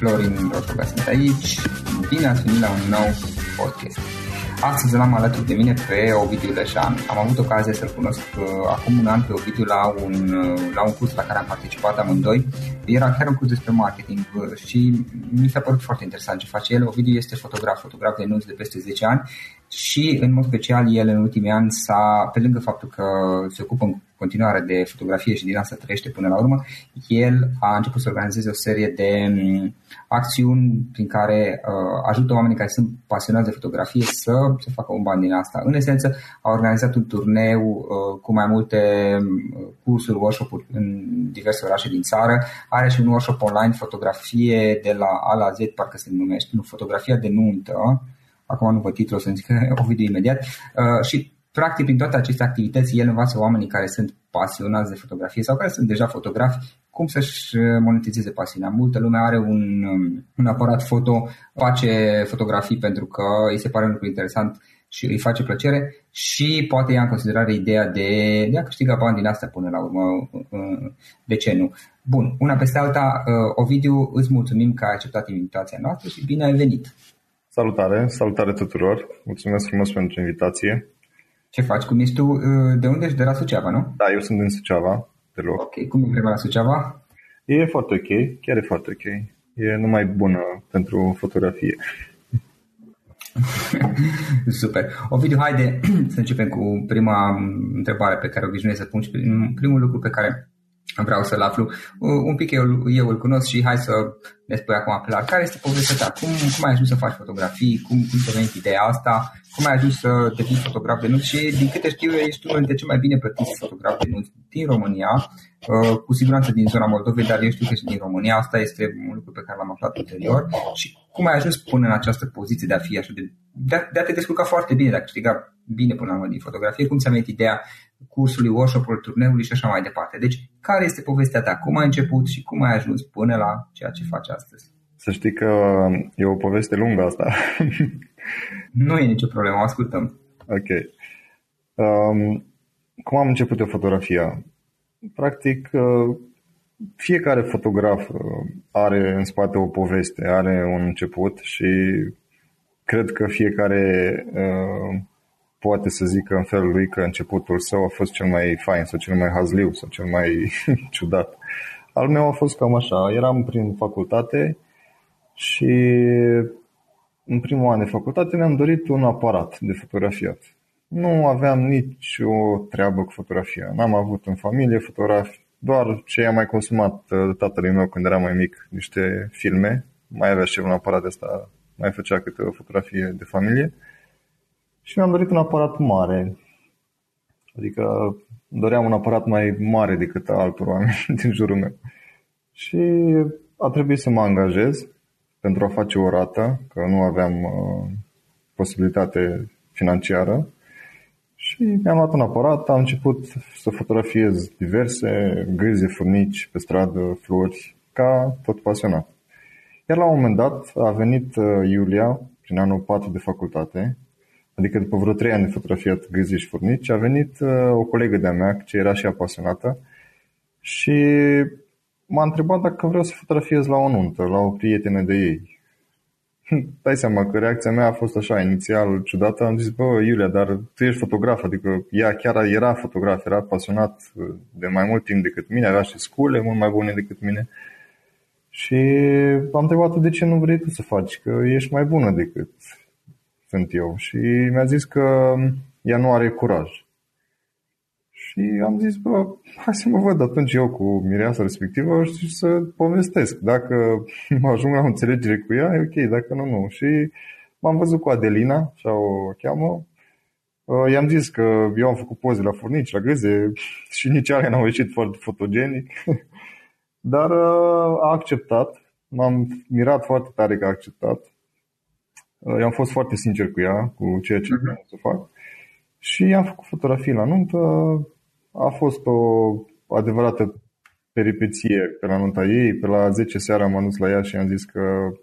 Florin Roșoga sunt aici. Bine ați venit la un nou podcast. Astăzi l-am alături de mine pe Ovidiu Leșan. Am avut ocazia să-l cunosc uh, acum un an pe Ovidiu la un, uh, la un curs la care am participat amândoi. Era chiar un curs despre marketing uh, și mi s-a părut foarte interesant ce face el. Ovidiu este fotograf, fotograf de nuți de peste 10 ani și în mod special el în ultimii ani s-a, pe lângă faptul că se ocupă în continuare de fotografie și din asta trăiește până la urmă, el a început să organizeze o serie de mm, acțiuni prin care uh, ajută oamenii care sunt pasionați de fotografie să se facă un ban din asta. În esență, a organizat un turneu uh, cu mai multe mm, cursuri, workshop-uri în diverse orașe din țară, are și un workshop online fotografie de la A la Z, parcă se numește, nu, fotografia de nuntă, acum nu văd titlul, să zic Ovidiu imediat, uh, și practic prin toate aceste activități el învață oamenii care sunt pasionați de fotografie sau care sunt deja fotografi cum să-și monetizeze pasiunea. Multă lume are un, um, un aparat foto, face fotografii pentru că îi se pare un lucru interesant și îi face plăcere și poate ia în considerare ideea de, de a câștiga bani din asta până la urmă. Uh, de ce nu? Bun, una peste alta, uh, Ovidiu, îți mulțumim că ai acceptat invitația noastră și bine ai venit! Salutare, salutare tuturor! Mulțumesc frumos pentru invitație! Ce faci? Cum ești tu? Uh, de unde ești? De la Suceava, nu? Da, eu sunt din Suceava, de loc. Ok, cum e vremea la Suceava? E foarte ok, chiar e foarte ok. E numai bună pentru fotografie. Super. Ovidiu, haide să începem cu prima întrebare pe care obișnuiesc să pun și primul lucru pe care vreau să-l aflu. Un pic eu, eu îl cunosc și hai să ne spui acum clar. Care este povestea ta? Cum, cum ai ajuns să faci fotografii? Cum, cum te venit ideea asta? Cum ai ajuns să devii fotograf de nunți? Și din câte știu, ești unul dintre cei mai bine plătiți fotograf de nunți din România, uh, cu siguranță din zona Moldovei, dar eu știu că și din România. Asta este un lucru pe care l-am aflat ulterior. Și cum ai ajuns până în această poziție de a fi așa de, de, a, de a te descurca foarte bine, de a câștiga bine până la urmă din fotografie? Cum ți-a venit ideea cursului, workshop-ului, turneului și așa mai departe. Deci, care este povestea ta? Cum ai început și cum ai ajuns până la ceea ce faci astăzi? Să știi că e o poveste lungă asta. nu e nicio problemă, o ascultăm. Ok. Um, cum am început eu fotografia? Practic, uh, fiecare fotograf uh, are în spate o poveste, are un început și cred că fiecare uh, poate să zică în felul lui că începutul său a fost cel mai fain sau cel mai hazliu sau cel mai ciudat. Al meu a fost cam așa. Eram prin facultate și în primul an de facultate mi-am dorit un aparat de fotografiat. Nu aveam nicio treabă cu fotografia. N-am avut în familie fotografi, doar ce am mai consumat uh, tatălui meu când era mai mic, niște filme. Mai avea și un aparat ăsta, mai făcea câte o fotografie de familie și mi-am dorit un aparat mare. Adică doream un aparat mai mare decât altor oameni din jurul meu. Și a trebuit să mă angajez pentru a face o rată, că nu aveam uh, posibilitate financiară. Și mi-am luat un aparat, am început să fotografiez diverse gâze, furnici pe stradă, flori, ca tot pasionat. Iar la un moment dat a venit uh, Iulia, prin anul 4 de facultate, adică după vreo trei ani de fotografiat gâzi și furnici, a venit uh, o colegă de-a mea, ce era și apasionată, și m-a întrebat dacă vreau să fotografiez la o nuntă, la o prietenă de ei. Dai seama că reacția mea a fost așa, inițial ciudată. Am zis, bă, Iulia, dar tu ești fotograf, adică ea chiar era fotograf, era pasionat uh, de mai mult timp decât mine, avea și scule mult mai bune decât mine. Și am întrebat de ce nu vrei tu să faci, că ești mai bună decât sunt eu. Și mi-a zis că ea nu are curaj. Și am zis, bă, hai să mă văd atunci eu cu mireasa respectivă și să povestesc. Dacă mă ajung la o înțelegere cu ea, e ok, dacă nu, nu. Și m-am văzut cu Adelina, așa o cheamă. Uh, i-am zis că eu am făcut poze la furnici, la gâze și nici alea n-au ieșit foarte fotogenic. Dar uh, a acceptat. M-am mirat foarte tare că a acceptat. Eu am fost foarte sincer cu ea, cu ceea ce vreau să fac. Și am făcut fotografii la nuntă. A fost o adevărată peripeție pe la nunta ei. Pe la 10 seara am dus la ea și am zis că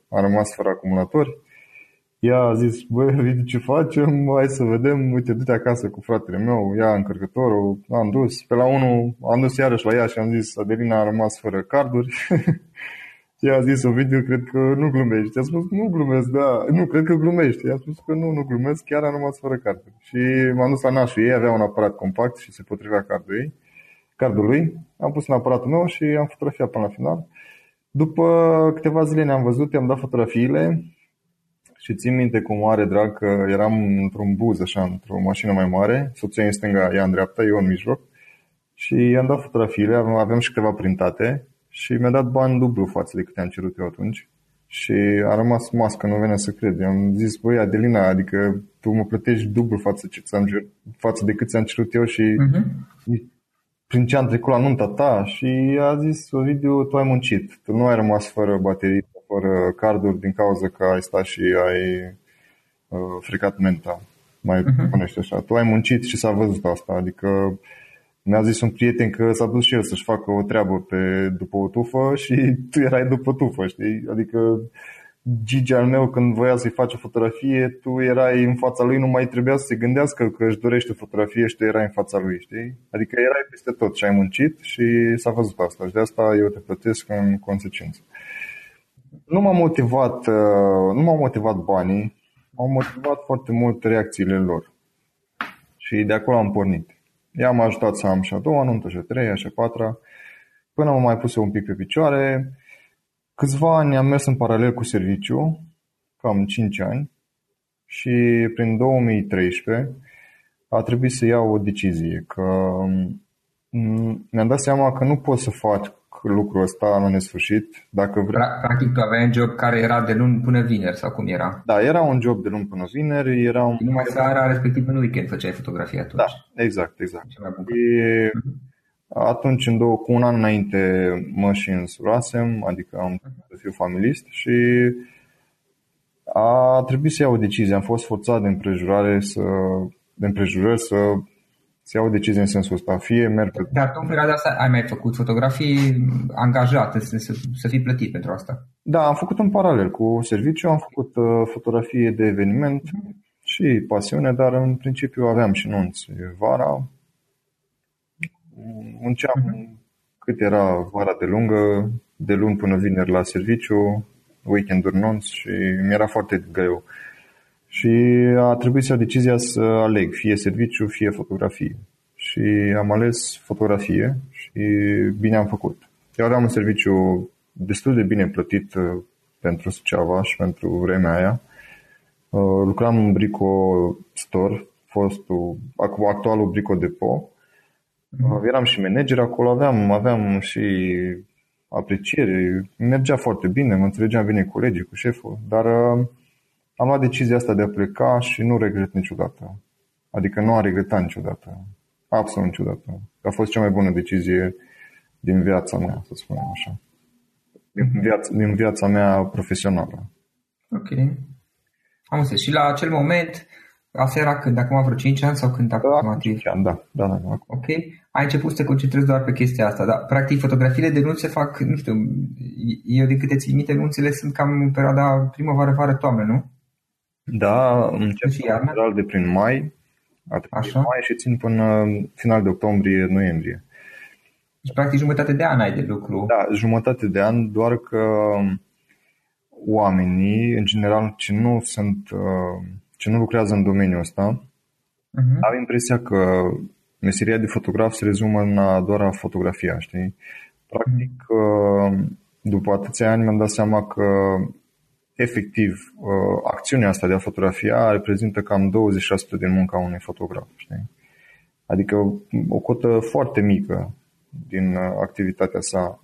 a rămas fără acumulatori. Ea a zis, băi, vidi ce facem, hai să vedem, uite, du-te acasă cu fratele meu, ia încărcătorul, am dus. Pe la unul am dus iarăși la ea și am zis, Adelina a rămas fără carduri. Și a zis video, cred că nu glumești. A spus, nu glumesc, da, nu, cred că glumești. A spus că nu, nu glumesc, chiar am rămas fără carte. Și m-am dus la nașul ei, avea un aparat compact și se potrivea cardul ei, cardul lui. Am pus în aparatul meu și am fotografiat până la final. După câteva zile ne-am văzut, i-am dat fotografiile și țin minte cu mare drag că eram într-un buz, așa, într-o mașină mai mare, soția în stânga, ea în dreapta, eu în mijloc. Și i-am dat fotografiile, aveam și câteva printate și mi-a dat bani dublu față de cât am cerut eu atunci. Și a rămas mască, nu venea să cred. I-am zis, băi, Adelina, adică tu mă plătești dublu față, ce ți-am, față de cât ți-am cerut eu și uh-huh. prin ce am trecut la nunta ta. Și a zis, Ovidiu, tu ai muncit. Tu nu ai rămas fără baterii, fără carduri din cauza că ai stat și ai uh, fricat menta. Mai uh-huh. așa. Tu ai muncit și s-a văzut asta. Adică mi-a zis un prieten că s-a dus și el să-și facă o treabă pe, după o tufă și tu erai după tufă, știi? Adică Gigi al meu când voia să-i face o fotografie, tu erai în fața lui, nu mai trebuia să se gândească că își dorește o fotografie și tu erai în fața lui, știi? Adică erai peste tot și ai muncit și s-a văzut asta și de asta eu te plătesc în consecință. Nu m-a motivat, uh, nu m-au motivat banii, m-au motivat foarte mult reacțiile lor. Și de acolo am pornit. I-am ajutat să am și a doua nuntă, și a treia, și a patra, până am mai pus un pic pe picioare. Câțiva ani am mers în paralel cu serviciu, cam 5 ani, și prin 2013 a trebuit să iau o decizie, că mm, mi-am dat seama că nu pot să fac lucrul ăsta la nesfârșit. Dacă vreau... Practic tu aveai un job care era de luni până vineri sau cum era? Da, era un job de luni până vineri. Era un... Numai seara, respectiv în weekend făceai fotografia atunci. Da, exact, exact. Și atunci, în două, cu un an înainte, mă și însurasem, adică am să fiu familist și a trebuit să iau o decizie. Am fost forțat de împrejurare să, de împrejurări să să iau o decizie în sensul ăsta. Fie merg pe... Dar tu în perioada asta ai mai făcut fotografii angajate, să, să, să fii plătit pentru asta? Da, am făcut în paralel cu serviciu, am făcut uh, fotografie de eveniment și pasiune, dar în principiu aveam și nunți. Vara munceam uh-huh. cât era vara de lungă, de luni până vineri la serviciu, weekenduri nunți și mi-era foarte greu. Și a trebuit să iau decizia să aleg fie serviciu, fie fotografie. Și am ales fotografie și bine am făcut. Eu aveam un serviciu destul de bine plătit uh, pentru Suceava și pentru vremea aia. Uh, lucram în Brico Store, fostul, actualul Brico Depot. Mm. Eram și manager acolo, aveam, aveam și apreciere, mergea foarte bine, mă înțelegeam bine cu colegii, cu șeful, dar am luat decizia asta de a pleca și nu regret niciodată. Adică nu am regretat niciodată. Absolut niciodată. A fost cea mai bună decizie din viața mea, să spunem așa. Din mhm. viața, din viața mea profesională. Ok. Am înțeles. Și la acel moment, asta era când, acum vreo 5 ani sau când aproximativ? 5 ani, da. da, da, da. Ok. Ai început să te concentrezi doar pe chestia asta, dar practic fotografiile de nunți se fac, nu știu, eu de câte țin minte, nunțile sunt cam în perioada primăvară, vară, toamnă, nu? Da, încep general de prin mai, Așa? mai și țin până final de octombrie-noiembrie. Deci, practic, jumătate de an ai de lucru. Da, jumătate de an, doar că oamenii, în general, ce nu sunt, uh, ce nu lucrează în domeniul ăsta, uh-huh. au impresia că meseria de fotograf se rezumă în doar a fotografia, știi? Practic, uh-huh. după atâția ani mi-am dat seama că efectiv, uh, acțiunea asta de a fotografia reprezintă cam 20% din munca unui fotograf. Știi? Adică o cotă foarte mică din uh, activitatea sa.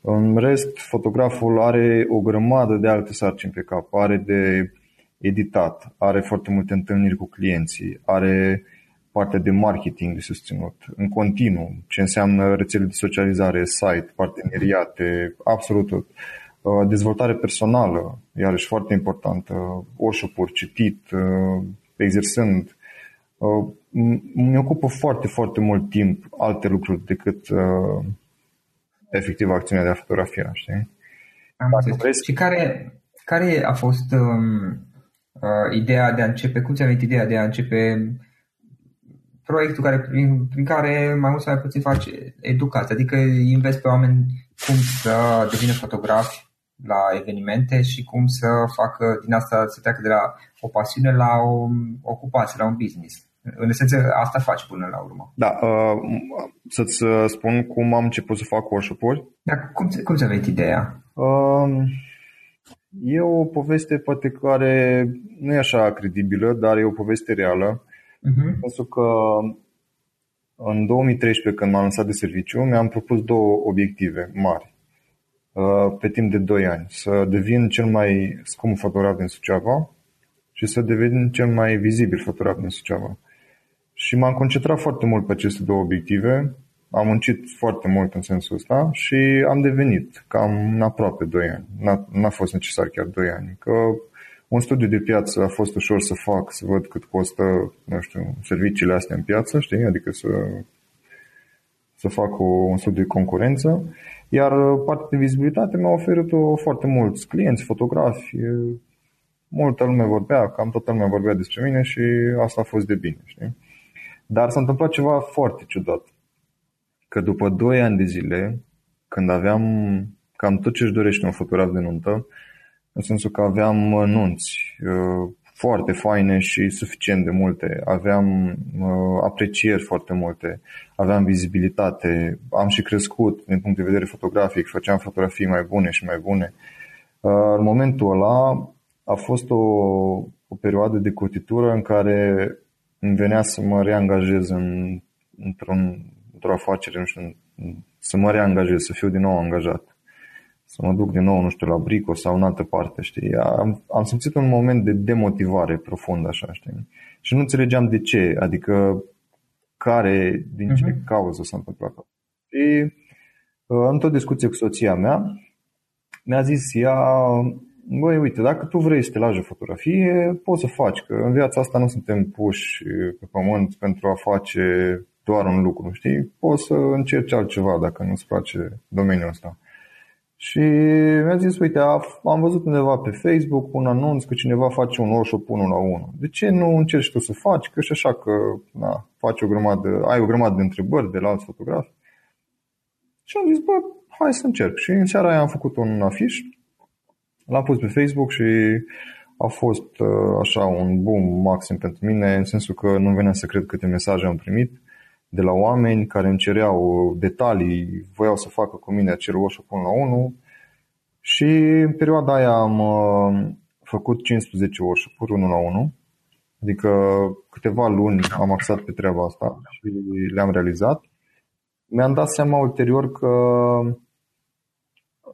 În rest, fotograful are o grămadă de alte sarcini pe cap. Are de editat, are foarte multe întâlniri cu clienții, are partea de marketing de susținut în continuu, ce înseamnă rețele de socializare, site, parteneriate, absolut tot. Uh, dezvoltare personală, iarăși foarte importantă, workshop-uri, citit, uh, exersând. Uh, mi ocupă foarte, foarte mult timp alte lucruri decât efectiv acțiunea de a fotografia, știi? Am vrei... Și care, care a fost um, uh, ideea de a începe, cum ți-a venit ideea de a începe proiectul care, prin, prin care mai mult sau mai puțin faci educație, adică investi pe oameni cum să devină fotografi la evenimente și cum să facă din asta să treacă de la o pasiune la o ocupație, la un business. În esență, asta faci până la urmă. Da, uh, să-ți uh, spun cum am început să fac workshop-uri. Da, cum, cum ți-a venit ideea? Uh, e o poveste poate care nu e așa credibilă, dar e o poveste reală. Uh-huh. Pentru că în 2013, când m-am lansat de serviciu, mi-am propus două obiective mari. Uh, pe timp de 2 ani. Să devin cel mai scump fotograf din Suceava și să devin cel mai vizibil fotograf din Suceava. Și m-am concentrat foarte mult pe aceste două obiective, am muncit foarte mult în sensul ăsta și am devenit cam în aproape 2 ani. N-a, n-a fost necesar chiar 2 ani, că un studiu de piață a fost ușor să fac, să văd cât costă, nu știu, serviciile astea în piață, știi, adică să, să fac o, un studiu de concurență iar uh, partea de vizibilitate mi-a oferit-o foarte mulți clienți, fotografi, multă lume vorbea, cam toată lumea vorbea despre mine și asta a fost de bine, știi? Dar s-a întâmplat ceva foarte ciudat. Că după 2 ani de zile, când aveam cam tot ce își dorește un fotograf de nuntă, în sensul că aveam nunți, uh, foarte faine și suficient de multe. Aveam uh, aprecieri foarte multe, aveam vizibilitate, am și crescut din punct de vedere fotografic, făceam fotografii mai bune și mai bune. Uh, în momentul ăla a fost o, o perioadă de cotitură în care îmi venea să mă reangajez în, într-un, într-o afacere, nu știu, să mă reangajez, să fiu din nou angajat. Să mă duc din nou, nu știu, la Brico sau în altă parte, știi? Am, am simțit un moment de demotivare profund, așa, știi? Și nu înțelegeam de ce, adică care, din ce uh-huh. cauză s-a întâmplat asta. Și uh, într-o discuție cu soția mea, mi-a zis ea, băi, uite, dacă tu vrei să te lași o fotografie, poți să faci, că în viața asta nu suntem puși pe pământ pentru a face doar un lucru, știi? Poți să încerci altceva dacă nu-ți place domeniul ăsta. Și mi-a zis, uite, am văzut undeva pe Facebook un anunț că cineva face un workshop 1 la 1. De ce nu încerci tu să faci? Că și așa că na, faci o grămadă, ai o grămadă de întrebări de la alți fotografi. Și am zis, bă, hai să încerc. Și în seara aia am făcut un afiș, l-am pus pe Facebook și a fost uh, așa un boom maxim pentru mine, în sensul că nu venea să cred câte mesaje am primit de la oameni care îmi cereau detalii, voiau să facă cu mine acel workshop până la 1 și în perioada aia am uh, făcut 15 workshop-uri 1 la 1, adică câteva luni am axat pe treaba asta și le-am realizat. Mi-am dat seama ulterior că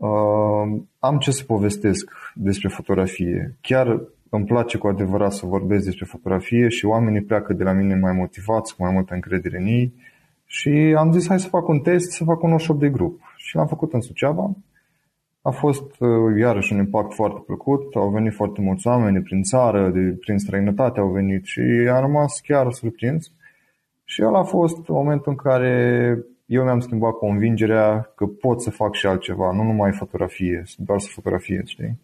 uh, am ce să povestesc despre fotografie. Chiar îmi place cu adevărat să vorbesc despre fotografie și oamenii pleacă de la mine mai motivați, cu mai multă încredere în ei și am zis hai să fac un test, să fac un workshop de grup și l-am făcut în Suceava. A fost uh, iarăși un impact foarte plăcut, au venit foarte mulți oameni prin țară, de, prin străinătate au venit și am rămas chiar surprins. Și ăla a fost momentul în care eu mi-am schimbat convingerea că pot să fac și altceva, nu numai fotografie, doar să fotografiez, știi?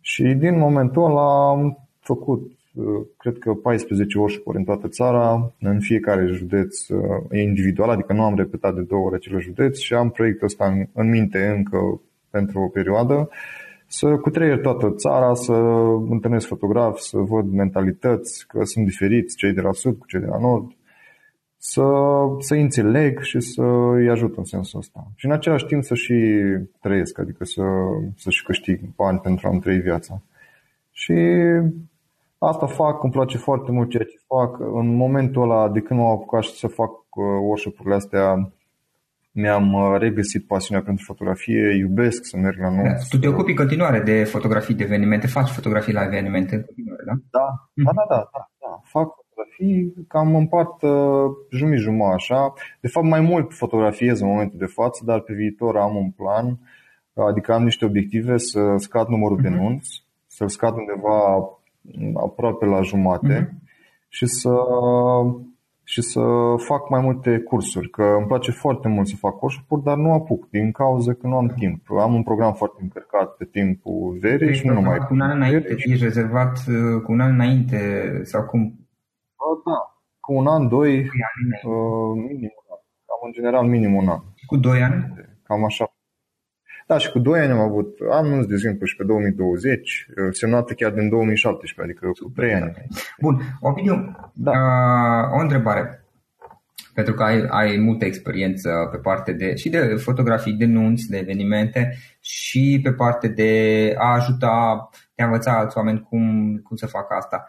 Și din momentul ăla am făcut, uh, cred că 14 workshop în toată țara, în fiecare județ uh, e individual, adică nu am repetat de două ori acel județ și am proiectul ăsta în, în minte încă pentru o perioadă să cutreier toată țara, să întâlnesc fotografi, să văd mentalități, că sunt diferiți cei de la sud cu cei de la nord, să, să înțeleg și să îi ajut în sensul ăsta. Și în același timp să și trăiesc, adică să, să și câștig bani pentru a-mi trăi viața. Și asta fac, îmi place foarte mult ceea ce fac. În momentul ăla, de când m-am apucat să fac uh, workshop-urile astea, mi-am uh, regăsit pasiunea pentru fotografie, iubesc să merg la nunți. Tu te ocupi în continuare de fotografii de evenimente, faci fotografii la evenimente în continuare, da? Da, da, da, da, da, da. fac fotografii, cam împart uh, jumătate jumătate așa. De fapt, mai mult fotografiez în momentul de față, dar pe viitor am un plan, adică am niște obiective să scad numărul uh-huh. de mhm. nunți, să-l scad undeva aproape la jumate uh-huh. și să și să fac mai multe cursuri, că îmi place foarte mult să fac cursuri, dar nu apuc din cauza că nu am timp. Am un program foarte încărcat pe timpul verii deci, și nu numai. Cu un an înainte, ești rezervat uh, cu un an înainte sau cum da, cu un an, doi, uh, minim un an. Cam în general minim un an. Cu doi ani? Cam așa. Da, și cu doi ani am avut anul, de exemplu, și pe 2020, uh, semnată chiar din 2017, adică cu trei ani. Bun, Ovidiu, da. uh, o întrebare. Pentru că ai, ai multă experiență pe parte de și de fotografii, de nunți, de evenimente și pe parte de a ajuta, de a învăța alți oameni cum, cum să facă asta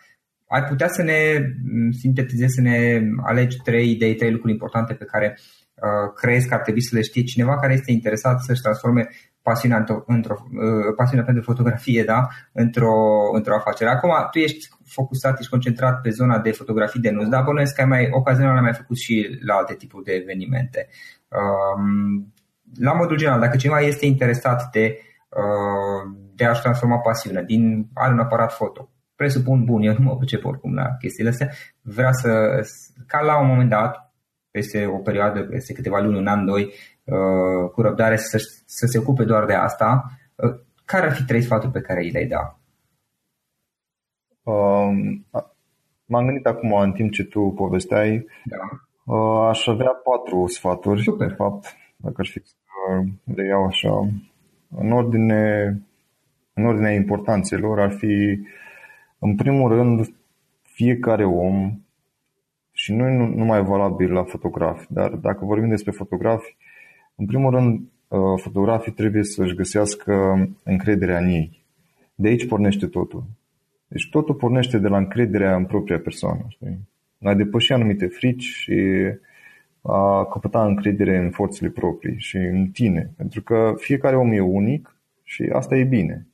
ai putea să ne mm, sintetizezi, să ne alegi trei idei, trei lucruri importante pe care uh, crezi că ar trebui să le știe cineva care este interesat să-și transforme pasiunea, într-o, într-o, uh, pasiunea pentru fotografie da? într-o, într-o afacere. Acum, tu ești focusat, ești concentrat pe zona de fotografii de nus, dar bănuiesc că ai mai, ocazional ai mai făcut și la alte tipuri de evenimente. Um, la modul general, dacă cineva este interesat de, uh, de a-și transforma pasiunea din, are un aparat foto, presupun, bun, eu nu mă pricep oricum la chestiile astea, vrea să, ca la un moment dat, peste o perioadă, peste câteva luni, un an, doi, uh, cu răbdare să, să se ocupe doar de asta, uh, care ar fi trei sfaturi pe care îi le-ai da? Um, m-am gândit acum, în timp ce tu povesteai, da. uh, aș avea patru sfaturi, Super. de fapt, dacă ar fi să le iau așa. În ordine, în ordinea importanțelor ar fi în primul rând, fiecare om, și nu e numai valabil la fotografi, dar dacă vorbim despre fotografi, în primul rând, uh, fotografii trebuie să-și găsească încrederea în ei. De aici pornește totul. Deci totul pornește de la încrederea în propria persoană. Știi? A depăși anumite frici și a căpăta încredere în forțele proprii și în tine. Pentru că fiecare om e unic și asta e bine.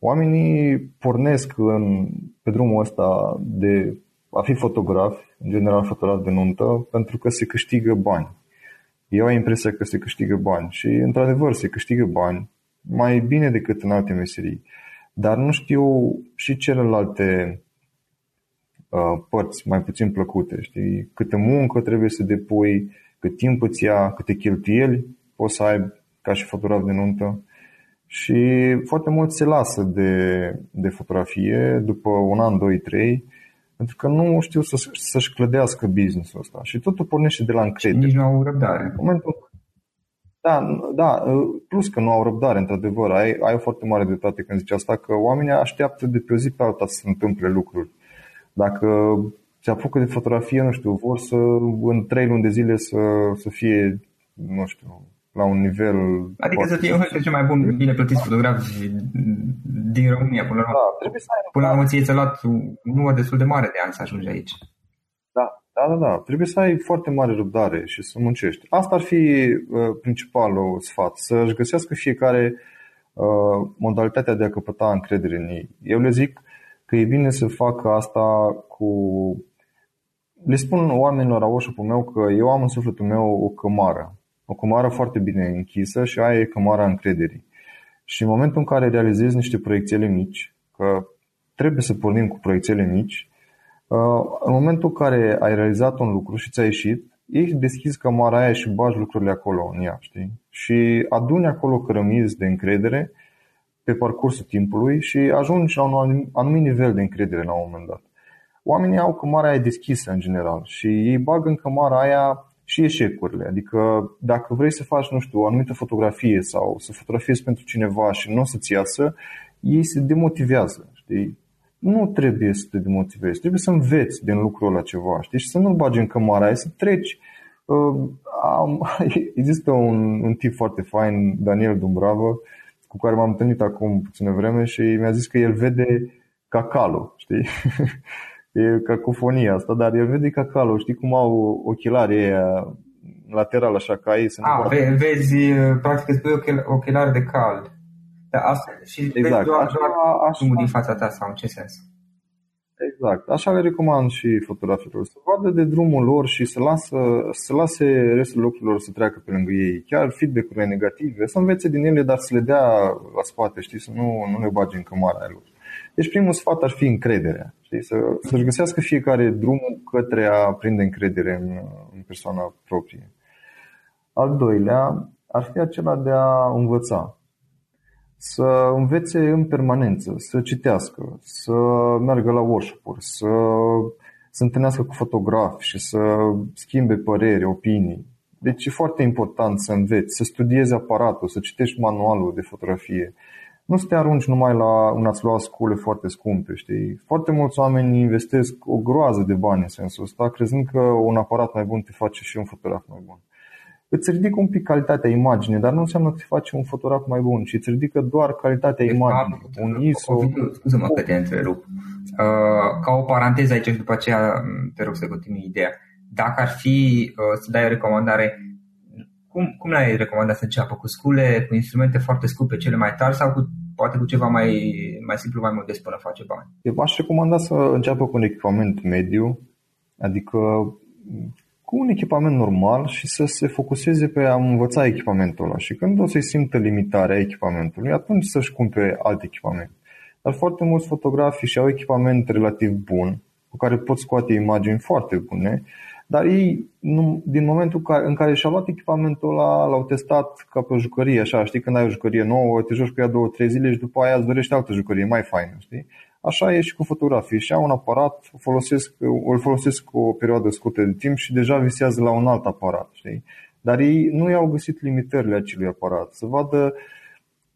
Uh, oamenii pornesc în, pe drumul ăsta de a fi fotograf, în general fotograf de nuntă, pentru că se câștigă bani. Eu am impresia că se câștigă bani și, într-adevăr, se câștigă bani mai bine decât în alte meserii. Dar nu știu și celelalte uh, părți mai puțin plăcute. Știi? Câte muncă trebuie să depui, cât timp îți ia, câte cheltuieli poți să ai ca și fotograf de nuntă. Și foarte mult se lasă de, de fotografie după un an, doi, trei, pentru că nu știu să, să-și clădească business-ul ăsta. Și totul pornește de la încredere. Nici nu au răbdare. În momentul, da, da, plus că nu au răbdare, într-adevăr. Ai, ai o foarte mare dreptate când zici asta, că oamenii așteaptă de pe o zi pe alta să se întâmple lucruri. Dacă se apucă de fotografie, nu știu, vor să în trei luni de zile să, să fie, nu știu, la un nivel... Adică să fie unul dintre cei mai bun, bine plătiți fotografi din România până la urmă. Da, trebuie să ai... Până la urmă ți-e luat un număr destul de mare de ani să ajungi aici. Da, da, da, da. Trebuie să ai foarte mare răbdare și să muncești. Asta ar fi uh, principalul sfat, să-și găsească fiecare uh, modalitatea de a căpăta încredere în ei. Eu le zic că e bine să facă asta cu... Le spun oamenilor la workshop meu că eu am în sufletul meu o cămară o comară foarte bine închisă și aia e cămara încrederii. Și în momentul în care realizezi niște proiecțiile mici, că trebuie să pornim cu proiecțiile mici, uh, în momentul în care ai realizat un lucru și ți-a ieșit, ești deschis cămara aia și bagi lucrurile acolo în ea, știi? Și aduni acolo cărămizi de încredere pe parcursul timpului și ajungi la un anumit nivel de încredere la un moment dat. Oamenii au cămara aia deschisă în general și ei bagă în cămara aia și eșecurile. Adică dacă vrei să faci, nu știu, o anumită fotografie sau să fotografiezi pentru cineva și nu o să-ți iasă, ei se demotivează, știi? Nu trebuie să te demotivezi, trebuie să înveți din lucrul ăla ceva, știi? Și să nu-l bagi în cămara aia, să treci. Uh, am, există un, un tip foarte fain, Daniel Dumbravă, cu care m-am întâlnit acum puțină vreme și mi-a zis că el vede cacalul, știi? e cacofonia asta, dar el vede cacalo, știi cum au ochelarii aia lateral așa ca ei să nu A, ve- vezi, practic îți pui ochelari de cald. Da, asta, și exact. vezi doar, așa, doar așa, din fața ta sau în ce sens? Exact. Așa le recomand și fotografilor. Să vadă de drumul lor și să, lasă, să lase restul lucrurilor să treacă pe lângă ei. Chiar feedback-urile negative, să învețe din ele, dar să le dea la spate, știi, să nu, nu le bage în cămara lor. Deci primul sfat ar fi încrederea. Știi? Să, să-și găsească fiecare drumul către a prinde încredere în, în persoana proprie. Al doilea ar fi acela de a învăța. Să învețe în permanență, să citească, să meargă la workshop-uri, să se întâlnească cu fotografi și să schimbe păreri, opinii. Deci e foarte important să înveți, să studiezi aparatul, să citești manualul de fotografie, nu să te arunci numai la un ați lua scule foarte scumpe, știi? Foarte mulți oameni investesc o groază de bani în sensul ăsta, crezând că un aparat mai bun te face și un fotograf mai bun. Îți ridică un pic calitatea imaginii, dar nu înseamnă că te face un fotograf mai bun, ci îți ridică doar calitatea deci, imaginii. Un ISO... Scuze-mă că te întrerup. Uh, ca o paranteză aici și după aceea te rog să continui ideea. Dacă ar fi uh, să dai o recomandare cum, cum le-ai recomandat să înceapă? Cu scule, cu instrumente foarte scumpe, cele mai tari sau cu, poate cu ceva mai, mai simplu, mai modest până face bani? Eu v-aș recomanda să înceapă cu un echipament mediu, adică cu un echipament normal și să se focuseze pe a învăța echipamentul ăla și când o să-i simtă limitarea echipamentului, atunci să-și cumpere alt echipament. Dar foarte mulți fotografi și au echipament relativ bun, cu care pot scoate imagini foarte bune, dar ei, nu, din momentul în care și-au luat echipamentul ăla, l-au testat ca pe o jucărie, așa, știi, când ai o jucărie nouă, te joci cu ea două, trei zile și după aia îți dorești altă jucărie, mai faină, știi? Așa e și cu fotografii. Și au un aparat, folosesc, îl folosesc o perioadă scurtă de timp și deja visează la un alt aparat, știi? Dar ei nu i-au găsit limitările acelui aparat. Să vadă uh,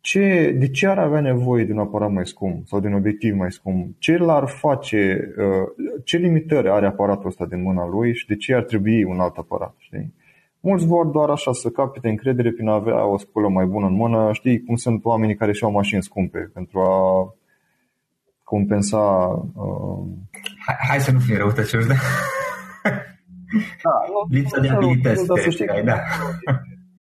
ce, de ce ar avea nevoie de un aparat mai scump sau de un obiectiv mai scump? Ce l-ar face, uh, ce limitări are aparatul ăsta din mâna lui și de ce ar trebui un alt aparat? Știi? Mulți vor doar așa să capite încredere prin a avea o sculă mai bună în mână. Știi cum sunt oamenii care și-au mașini scumpe pentru a compensa... Uh... Hai, hai să nu fie răutăcioși, da? da Lipsa de abilități, da.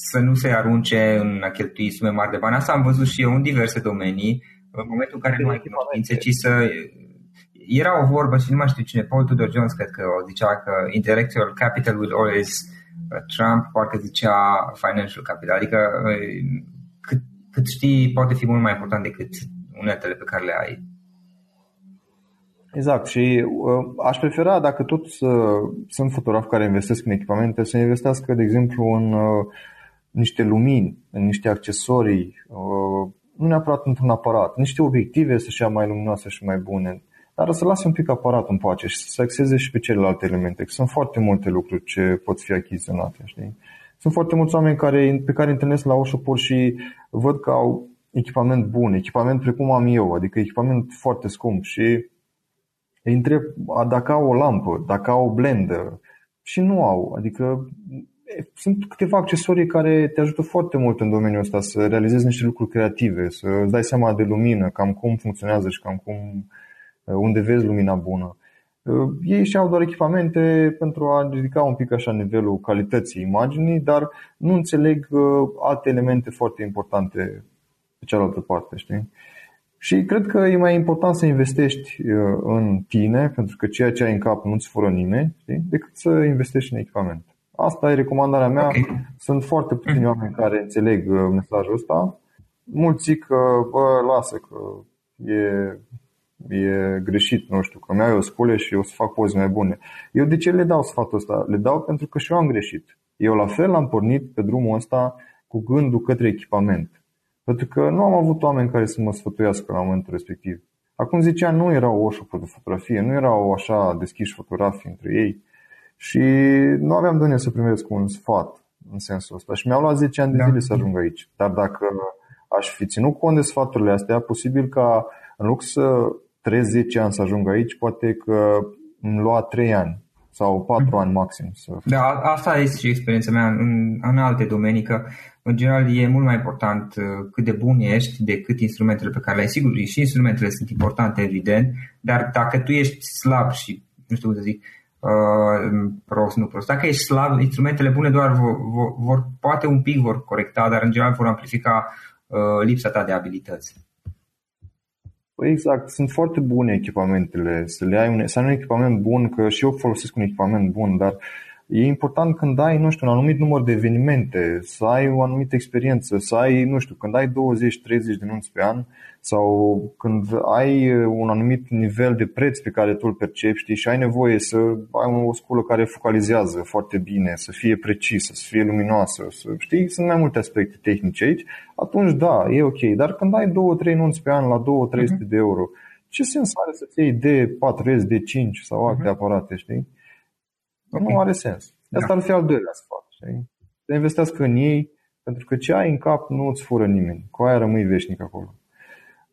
să nu se arunce în a cheltui sume mari de bani. Asta am văzut și eu în diverse domenii, în momentul în care nu ai cunoștințe, ci să... Era o vorbă și nu mai știu cine, Paul Tudor Jones cred că o zicea că intellectual capital will always uh, Trump parcă zicea financial capital, adică uh, cât, cât știi poate fi mult mai important decât uneltele pe care le ai. Exact și uh, aș prefera dacă tot uh, sunt fotografi care investesc în echipamente să investească de exemplu în uh, niște lumini, în niște accesorii, uh, nu neapărat într-un aparat, niște obiective să-și ia mai luminoase și mai bune, dar să lase un pic aparatul în pace și să se axeze și pe celelalte elemente. Sunt foarte multe lucruri ce pot fi achiziționate. Știi? Sunt foarte mulți oameni care, pe care întâlnesc la Oșopor și văd că au echipament bun, echipament precum am eu, adică echipament foarte scump și îi întreb dacă au o lampă, dacă au o blender și nu au. Adică sunt câteva accesorii care te ajută foarte mult în domeniul ăsta să realizezi niște lucruri creative, să îți dai seama de lumină, cam cum funcționează și cam cum, uh, unde vezi lumina bună. Uh, ei și au doar echipamente pentru a ridica un pic așa nivelul calității imaginii, dar nu înțeleg uh, alte elemente foarte importante pe cealaltă parte, știi? Și cred că e mai important să investești în tine, pentru că ceea ce ai în cap nu-ți fură nimeni, știi? decât să investești în echipament. Asta e recomandarea mea. Okay. Sunt foarte puțini oameni care înțeleg uh, mesajul ăsta. Mulți zic că, bă, lasă, că e, e greșit, nu știu, că mi-au o scule și eu să fac poze mai bune. Eu de ce le dau sfatul ăsta? Le dau pentru că și eu am greșit. Eu la fel am pornit pe drumul ăsta cu gândul către echipament. Pentru că nu am avut oameni care să mă sfătuiască la momentul respectiv. Acum zicea, nu erau o șopă de fotografie, nu erau așa deschiși fotografii între ei. Și nu aveam de unde să primesc un sfat în sensul ăsta. Și mi-au luat 10 ani de da. zile să ajung aici. Dar dacă aș fi ținut cont de sfaturile astea, posibil ca în loc să trez 10 ani să ajung aici, poate că îmi lua 3 ani sau 4 mm. ani maxim. Să... Da, asta este și experiența mea în, în alte domenii, că în general e mult mai important uh, cât de bun ești decât instrumentele pe care le ai. Sigur, și instrumentele sunt importante, evident, dar dacă tu ești slab și, nu știu cum să zic, uh, prost, nu prost. Dacă ești slab, instrumentele bune doar vor, vor, vor, poate un pic vor corecta, dar în general vor amplifica uh, lipsa ta de abilități. Păi exact, sunt foarte bune echipamentele, să le ai un, să ai un echipament bun, că și eu folosesc un echipament bun, dar uh, E important când ai, nu știu, un anumit număr de evenimente, să ai o anumită experiență, să ai, nu știu, când ai 20-30 de nunți pe an sau când ai un anumit nivel de preț pe care tu îl percepi știi, și ai nevoie să ai o sculă care focalizează foarte bine, să fie precisă, să fie luminoasă, să, știi, sunt mai multe aspecte tehnice aici, atunci da, e ok. Dar când ai 2-3 nunți pe an la 2-300 uh-huh. Mhm. de euro, ce sens are să-ți iei de 4S, de 5 sau alte uh-huh. aparate, știi? Okay. Nu are sens. Da. Asta ar fi al doilea sfat. Știi? Să investească în ei, pentru că ce ai în cap nu îți fură nimeni. Cu aia rămâi veșnic acolo.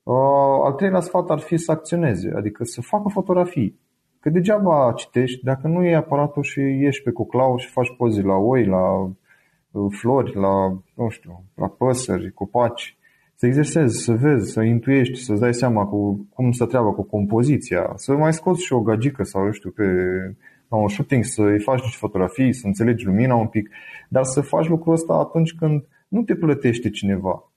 Uh, al treilea sfat ar fi să acționeze, adică să facă fotografii. Că degeaba citești dacă nu iei aparatul și ieși pe cuclau și faci poze la oi, la uh, flori, la, nu știu, la păsări, copaci. Să exersezi, să vezi, să intuiești, să-ți dai seama cu cum să treabă cu compoziția, să mai scoți și o gagică sau, nu știu, pe la un shooting, să-i faci niște fotografii, să înțelegi lumina un pic, dar să faci lucrul ăsta atunci când nu te plătește cineva.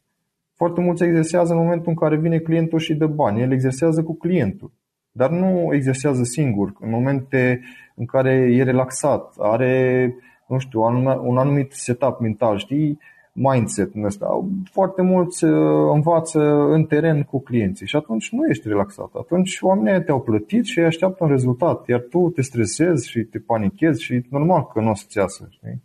Foarte mulți exersează în momentul în care vine clientul și dă bani. El exersează cu clientul, dar nu exersează singur, în momente în care e relaxat, are, nu știu, un anumit setup mental, știi? Mindset în ăsta. Foarte mulți uh, învață în teren cu clienții și atunci nu ești relaxat. Atunci oamenii te-au plătit și ei așteaptă un rezultat, iar tu te stresezi și te panichezi și normal că nu o să-ți iasă. Știi?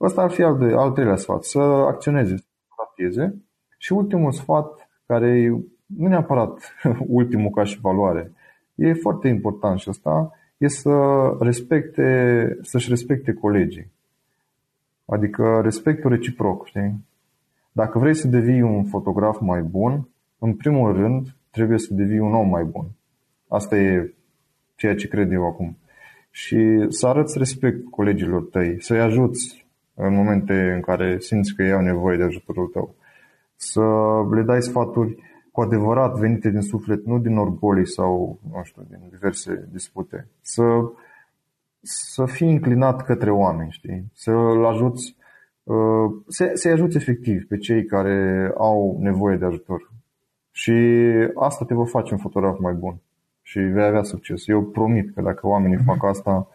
Ăsta ar fi al, de, al treilea sfat, să acționeze, să trateze. Și ultimul sfat, care e nu neapărat ultimul ca și valoare. E foarte important și asta e să respecte, să-și respecte colegii. Adică respectul reciproc, știi? Dacă vrei să devii un fotograf mai bun, în primul rând trebuie să devii un om mai bun. Asta e ceea ce cred eu acum. Și să arăți respect colegilor tăi, să-i ajuți în momente în care simți că ei au nevoie de ajutorul tău. Să le dai sfaturi cu adevărat venite din suflet, nu din orgolii sau, nu știu, din diverse dispute. Să, să fii inclinat către oameni, știi? Să-l ajuți, uh, să, să-i ajuți efectiv pe cei care au nevoie de ajutor. Și asta te va face un fotograf mai bun și vei avea succes. Eu promit că dacă oamenii fac asta,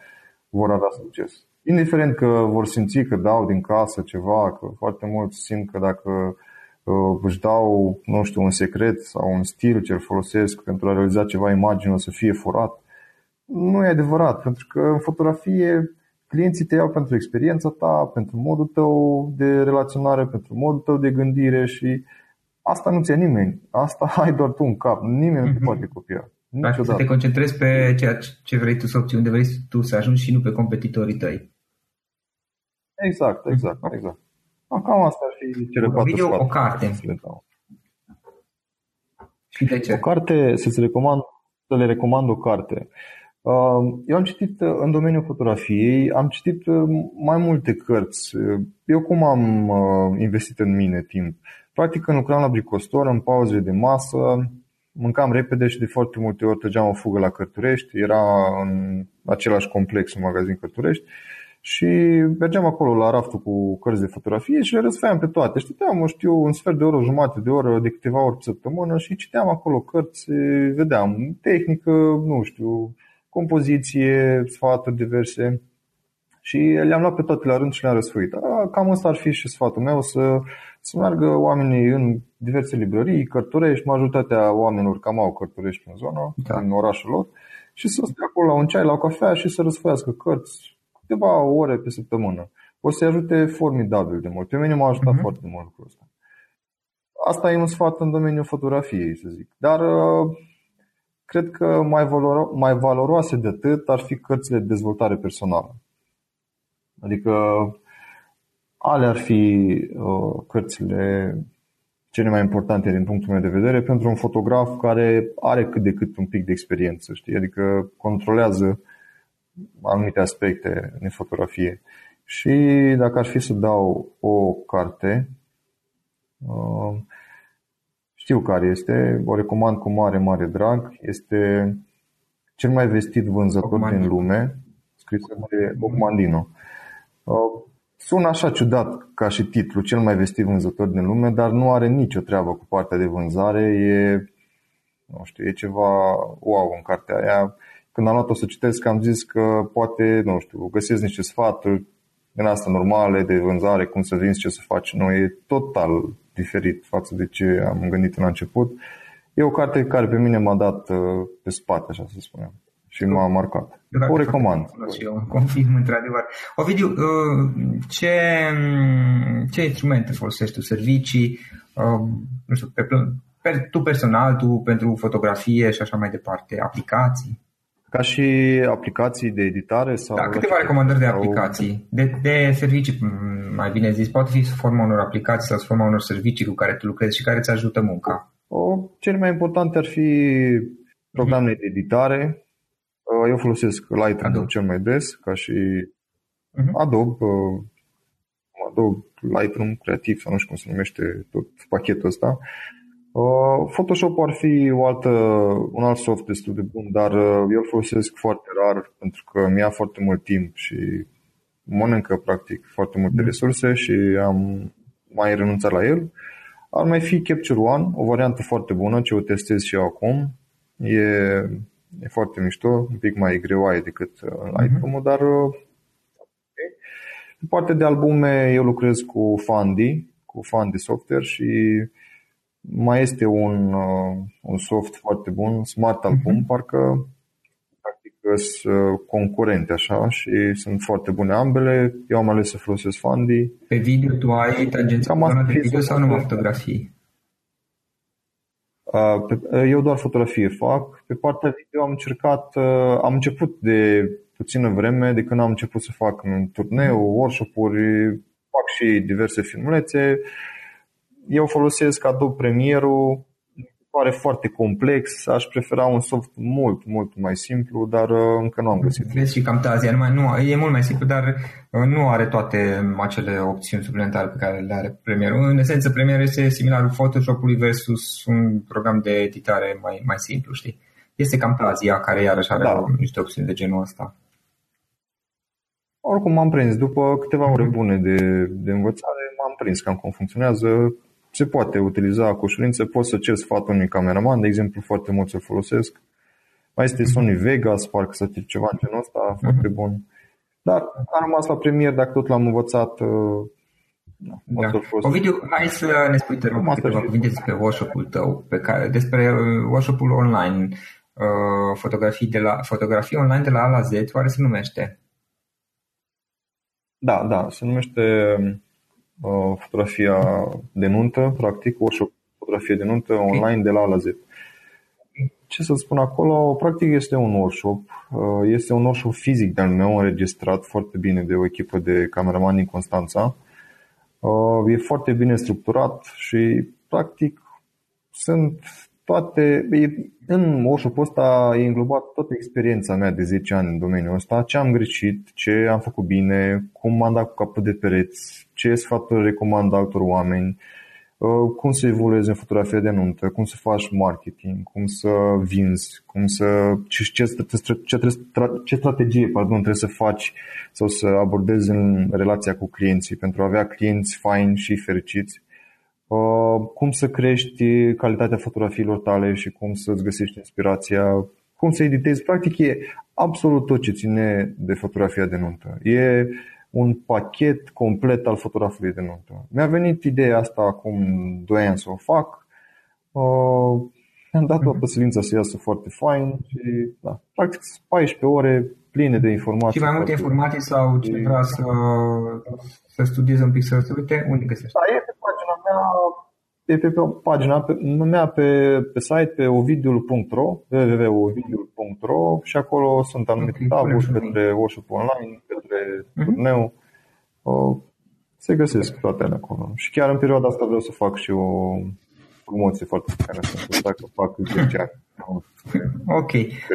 vor avea succes. Indiferent că vor simți că dau din casă ceva, că foarte mulți simt că dacă uh, își dau, nu știu, un secret sau un stil ce îl folosesc pentru a realiza ceva imagine o să fie furat. Nu e adevărat, pentru că în fotografie clienții te iau pentru experiența ta, pentru modul tău de relaționare, pentru modul tău de gândire și asta nu ți nimeni. Asta ai doar tu în cap. Nimeni mm-hmm. nu te mhm. poate copia. Niciodată. Să te concentrezi pe ceea ce vrei tu să obții, unde vrei tu să ajungi și nu pe competitorii tăi. Exact, exact, exact. Cam asta ar fi cele patru video, o carte. Și de ce? O carte, să-ți recomand, să le recomand o carte. Um, eu am citit uh, în domeniul fotografiei, am citit uh, mai multe cărți. Eu cum am uh, investit în mine timp? Practic când lucram la bricostor, în pauzele de masă, mâncam repede și de foarte multe ori trăgeam o fugă la Cărturești, era în același complex, un magazin Cărturești și mergeam acolo la raftul cu cărți de fotografie și le răsfăiam pe toate. Știam, mă știu, un sfert de oră, o jumătate de oră, de câteva ori pe săptămână și citeam acolo cărți, vedeam tehnică, nu știu, compoziție, sfaturi diverse și le-am luat pe toate la rând și le-am răsfăit. Cam asta ar fi și sfatul meu, să, să meargă oamenii în diverse librării, cărturești, majoritatea oamenilor cam au cărturești în zona, da. în orașul lor, și să stea acolo la un ceai, la o cafea și să răsfoiască cărți câteva ore pe săptămână. O să-i ajute formidabil de mult. Pe mine m-a ajutat uh-huh. foarte mult lucrul ăsta. Asta e un sfat în domeniul fotografiei, să zic. Dar uh, cred că mai, valoro- mai valoroase de atât ar fi cărțile de dezvoltare personală. Adică ale ar fi uh, cărțile cele mai importante din punctul meu de vedere pentru un fotograf care are cât de cât un pic de experiență, știi? adică controlează anumite aspecte în fotografie. Și dacă ar fi să dau o carte, uh, știu care este, o recomand cu mare, mare drag, este cel mai vestit vânzător din lume, scris de Ocmandino. Uh, sună așa ciudat ca și titlu, cel mai vestit vânzător din lume, dar nu are nicio treabă cu partea de vânzare. E, nu știu, e ceva wow în cartea aia. Când am luat-o să citesc, am zis că poate, nu știu, găsesc niște sfaturi din asta normale de vânzare, cum să vinzi, ce să faci. Nu, e total diferit față de ce am gândit în început. E o carte care pe mine m-a dat uh, pe spate, așa să spunem și m-a marcat. O recomand. Și eu confirm într-adevăr. Ovidiu, uh, ce, ce instrumente folosești tu? Servicii? Uh, nu știu, pe, pe, tu personal, tu pentru fotografie și așa mai departe, aplicații? Ca și aplicații de editare? Sau da, câteva recomandări de aplicații. De, de servicii, mai bine zis, poate fi sub forma unor aplicații sau sub forma unor servicii cu care tu lucrezi și care îți ajută munca. O, cel mai important ar fi programele de editare, Uh, eu folosesc Lightroom Adobe. cel mai des, ca și uh-huh. Adobe, uh, Adobe Lightroom creativ sau nu știu cum se numește tot pachetul ăsta. Uh, Photoshop ar fi o altă, un alt soft destul de bun, dar eu îl folosesc foarte rar pentru că mi-a foarte mult timp și mănâncă practic foarte multe uh-huh. resurse și am mai renunțat la el. Ar mai fi Capture One, o variantă foarte bună ce o testez și eu acum. E E foarte mișto, un pic mai greoaie decât uh, Lightroom-ul, uh-huh. dar uh, okay. Pe partea de albume eu lucrez cu Fundy, cu Fundy Software și mai este un, uh, un soft foarte bun, Smart Album, uh-huh. parcă practic sunt concurente așa și sunt foarte bune ambele. Eu am ales să folosesc Fundy. Pe video tu ai tangența pe video sau numai fotografii? Eu doar fotografie fac. Pe partea video am încercat, am început de puțină vreme, de când am început să fac un turneu, workshop-uri, fac și diverse filmulețe. Eu folosesc Adobe Premiere pare foarte complex, aș prefera un soft mult, mult mai simplu, dar uh, încă nu am găsit. Vezi și Camtasia, numai, nu, e mult mai simplu, dar uh, nu are toate acele opțiuni suplimentare pe care le are Premiere. În esență, Premiere este similarul Photoshop-ului versus un program de editare mai, mai simplu, știi? Este Camtasia, care iarăși are da. niște opțiuni de genul ăsta. Oricum m-am prins, după câteva ore bune de, de învățare, m-am prins cam cum funcționează se poate utiliza cu ușurință, poți să cer sfatul unui cameraman, de exemplu, foarte mult să folosesc. Mai este Sony Vegas, parcă să fie ceva în genul ăsta, uh-huh. foarte bun. Dar am rămas la premier, dacă tot l-am învățat, uh, da. Ovidiu, hai să ne spui, te rog, câteva cuvinte despre workshop-ul tău, pe care, despre uh, workshop-ul online, uh, fotografii, de la, fotografii online de la A la Z, oare se numește? Da, da, se numește Uh, fotografia de nuntă, practic, workshop fotografie de nuntă online de la A la Z. Ce să spun acolo, practic este un workshop, uh, este un workshop fizic de-al meu, înregistrat foarte bine de o echipă de cameraman din Constanța. Uh, e foarte bine structurat și practic sunt toate, în workshop ăsta e înglobat toată experiența mea de 10 ani în domeniul ăsta, ce am greșit, ce am făcut bine, cum m-am dat cu capul de pereți, ce sfaturi recomand altor oameni, uh, cum să evoluezi în fotografie de nuntă, cum să faci marketing, cum să vinzi, cum să, ce, ce, ce, ce strategie pardon, trebuie să faci sau să abordezi în relația cu clienții pentru a avea clienți faini și fericiți. Uh, cum să crești calitatea fotografiilor tale și cum să-ți găsești inspirația, cum să editezi. Practic e absolut tot ce ține de fotografia de nuntă. E un pachet complet al fotografului de nuntă. Mi-a venit ideea asta acum 2 ani să o fac. Uh, mi-am dat toată silința să iasă foarte fain și da, practic 14 ore pline de informații. Și mai multe informații sau ce vrea să, să studieze un pic, să uite, unde găsești? Da, e pe pagina mea, e pe, pe pagina pe, mea pe, pe site, pe ovidiul.ro, www.ovidiul.ro și acolo sunt anumite okay, taburi către workshop online, către uh-huh. turneu. Se găsesc toate alea acolo. Și chiar în perioada asta vreau să fac și o promoție foarte care dacă fac 10 ani. Ok.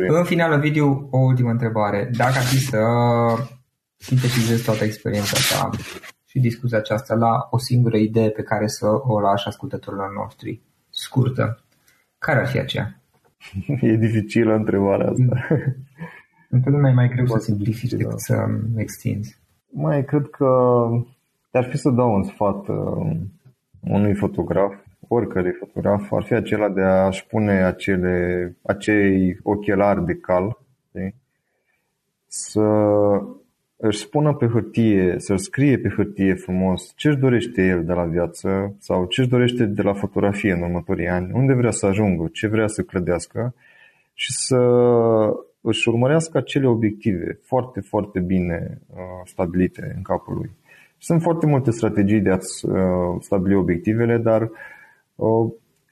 În final, video, o ultimă întrebare. Dacă ar fi să sintetizezi toată experiența ta și discuția aceasta la o singură idee pe care să o lași ascultătorilor noștri, scurtă, care ar fi aceea? E dificilă întrebarea asta. Întotdeauna e mai greu să simplifici decât să extinzi. Mai cred că ar fi să dau un sfat uh, unui fotograf oricărui fotograf ar fi acela de a-și pune acele, acei ochelari de cal, știi? să își spună pe hârtie, să scrie pe hârtie frumos ce își dorește el de la viață sau ce își dorește de la fotografie în următorii ani, unde vrea să ajungă, ce vrea să clădească și să își urmărească acele obiective foarte, foarte bine uh, stabilite în capul lui. Sunt foarte multe strategii de a uh, stabili obiectivele, dar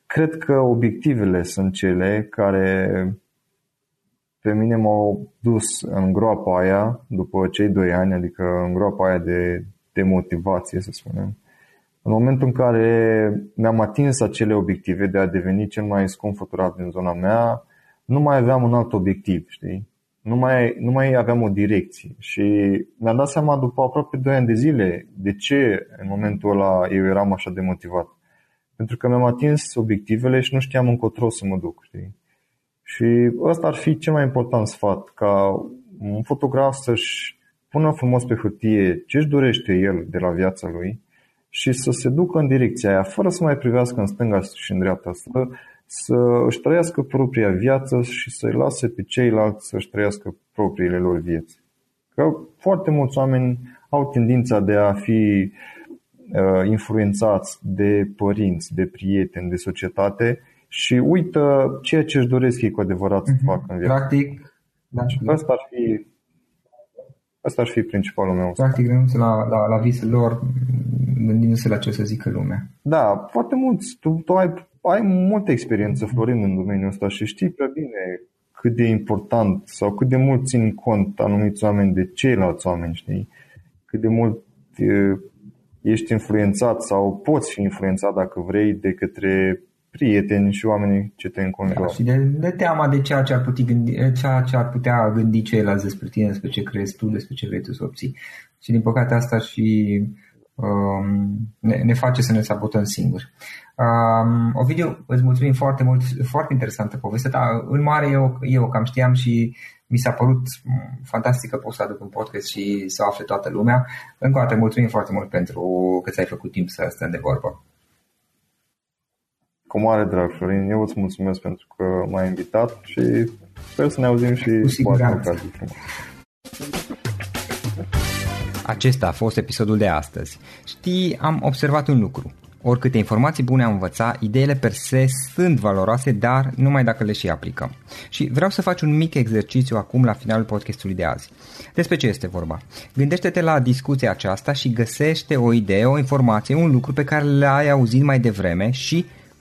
Cred că obiectivele sunt cele care pe mine m-au dus în groapa aia după cei doi ani, adică în groapa aia de, de motivație, să spunem. În momentul în care mi-am atins acele obiective de a deveni cel mai scump fotograf din zona mea, nu mai aveam un alt obiectiv, știi? Nu mai, nu mai aveam o direcție și mi-am dat seama după aproape 2 ani de zile de ce în momentul ăla eu eram așa de motivat. Pentru că mi-am atins obiectivele și nu știam încotro să mă duc. Știi? Și ăsta ar fi cel mai important sfat, ca un fotograf să-și pună frumos pe hârtie ce își dorește el de la viața lui și să se ducă în direcția aia, fără să mai privească în stânga și în dreapta, să, să își trăiască propria viață și să-i lase pe ceilalți să-și trăiască propriile lor vieți. Că foarte mulți oameni au tendința de a fi Uh, influențați de părinți, de prieteni, de societate și uită ceea ce își doresc ei cu adevărat să mhm. facă în viață. Practic, da, asta ar fi Asta ar fi principalul meu. Practic, renunță la, la, la visele lor, gândindu-se la ce o să zică lumea. Da, foarte mulți. Tu, tu ai ai multă experiență, Florin, în domeniul ăsta și știi prea bine cât de important sau cât de mult țin cont anumiți oameni de ceilalți oameni, știi? Cât de mult ești influențat sau poți fi influențat dacă vrei de către prieteni și oamenii ce te înconjoară. Da, și de, de teama de ceea ce ar putea gândi, ceea ce ar putea gândi ceilalți despre tine, despre ce crezi tu, despre ce vrei tu să obții. Și din păcate asta și um, ne, ne face să ne sabotăm singuri. Um, Ovidiu, îți mulțumim foarte mult, foarte interesantă poveste, dar în mare eu, eu cam știam și mi s-a părut fantastic că poți să aduc un podcast și să afle toată lumea. Încă o dată mulțumim foarte mult pentru că ți-ai făcut timp să stăm de vorbă. Cu mare drag, Florin. Eu îți mulțumesc pentru că m-ai invitat și sper să ne auzim și cu siguranță. Acesta a fost episodul de astăzi. Știi, am observat un lucru. Oricâte informații bune am învățat, ideile per se sunt valoroase, dar numai dacă le și aplicăm. Și vreau să faci un mic exercițiu acum la finalul podcastului de azi. Despre ce este vorba? Gândește-te la discuția aceasta și găsește o idee, o informație, un lucru pe care l-ai auzit mai devreme și,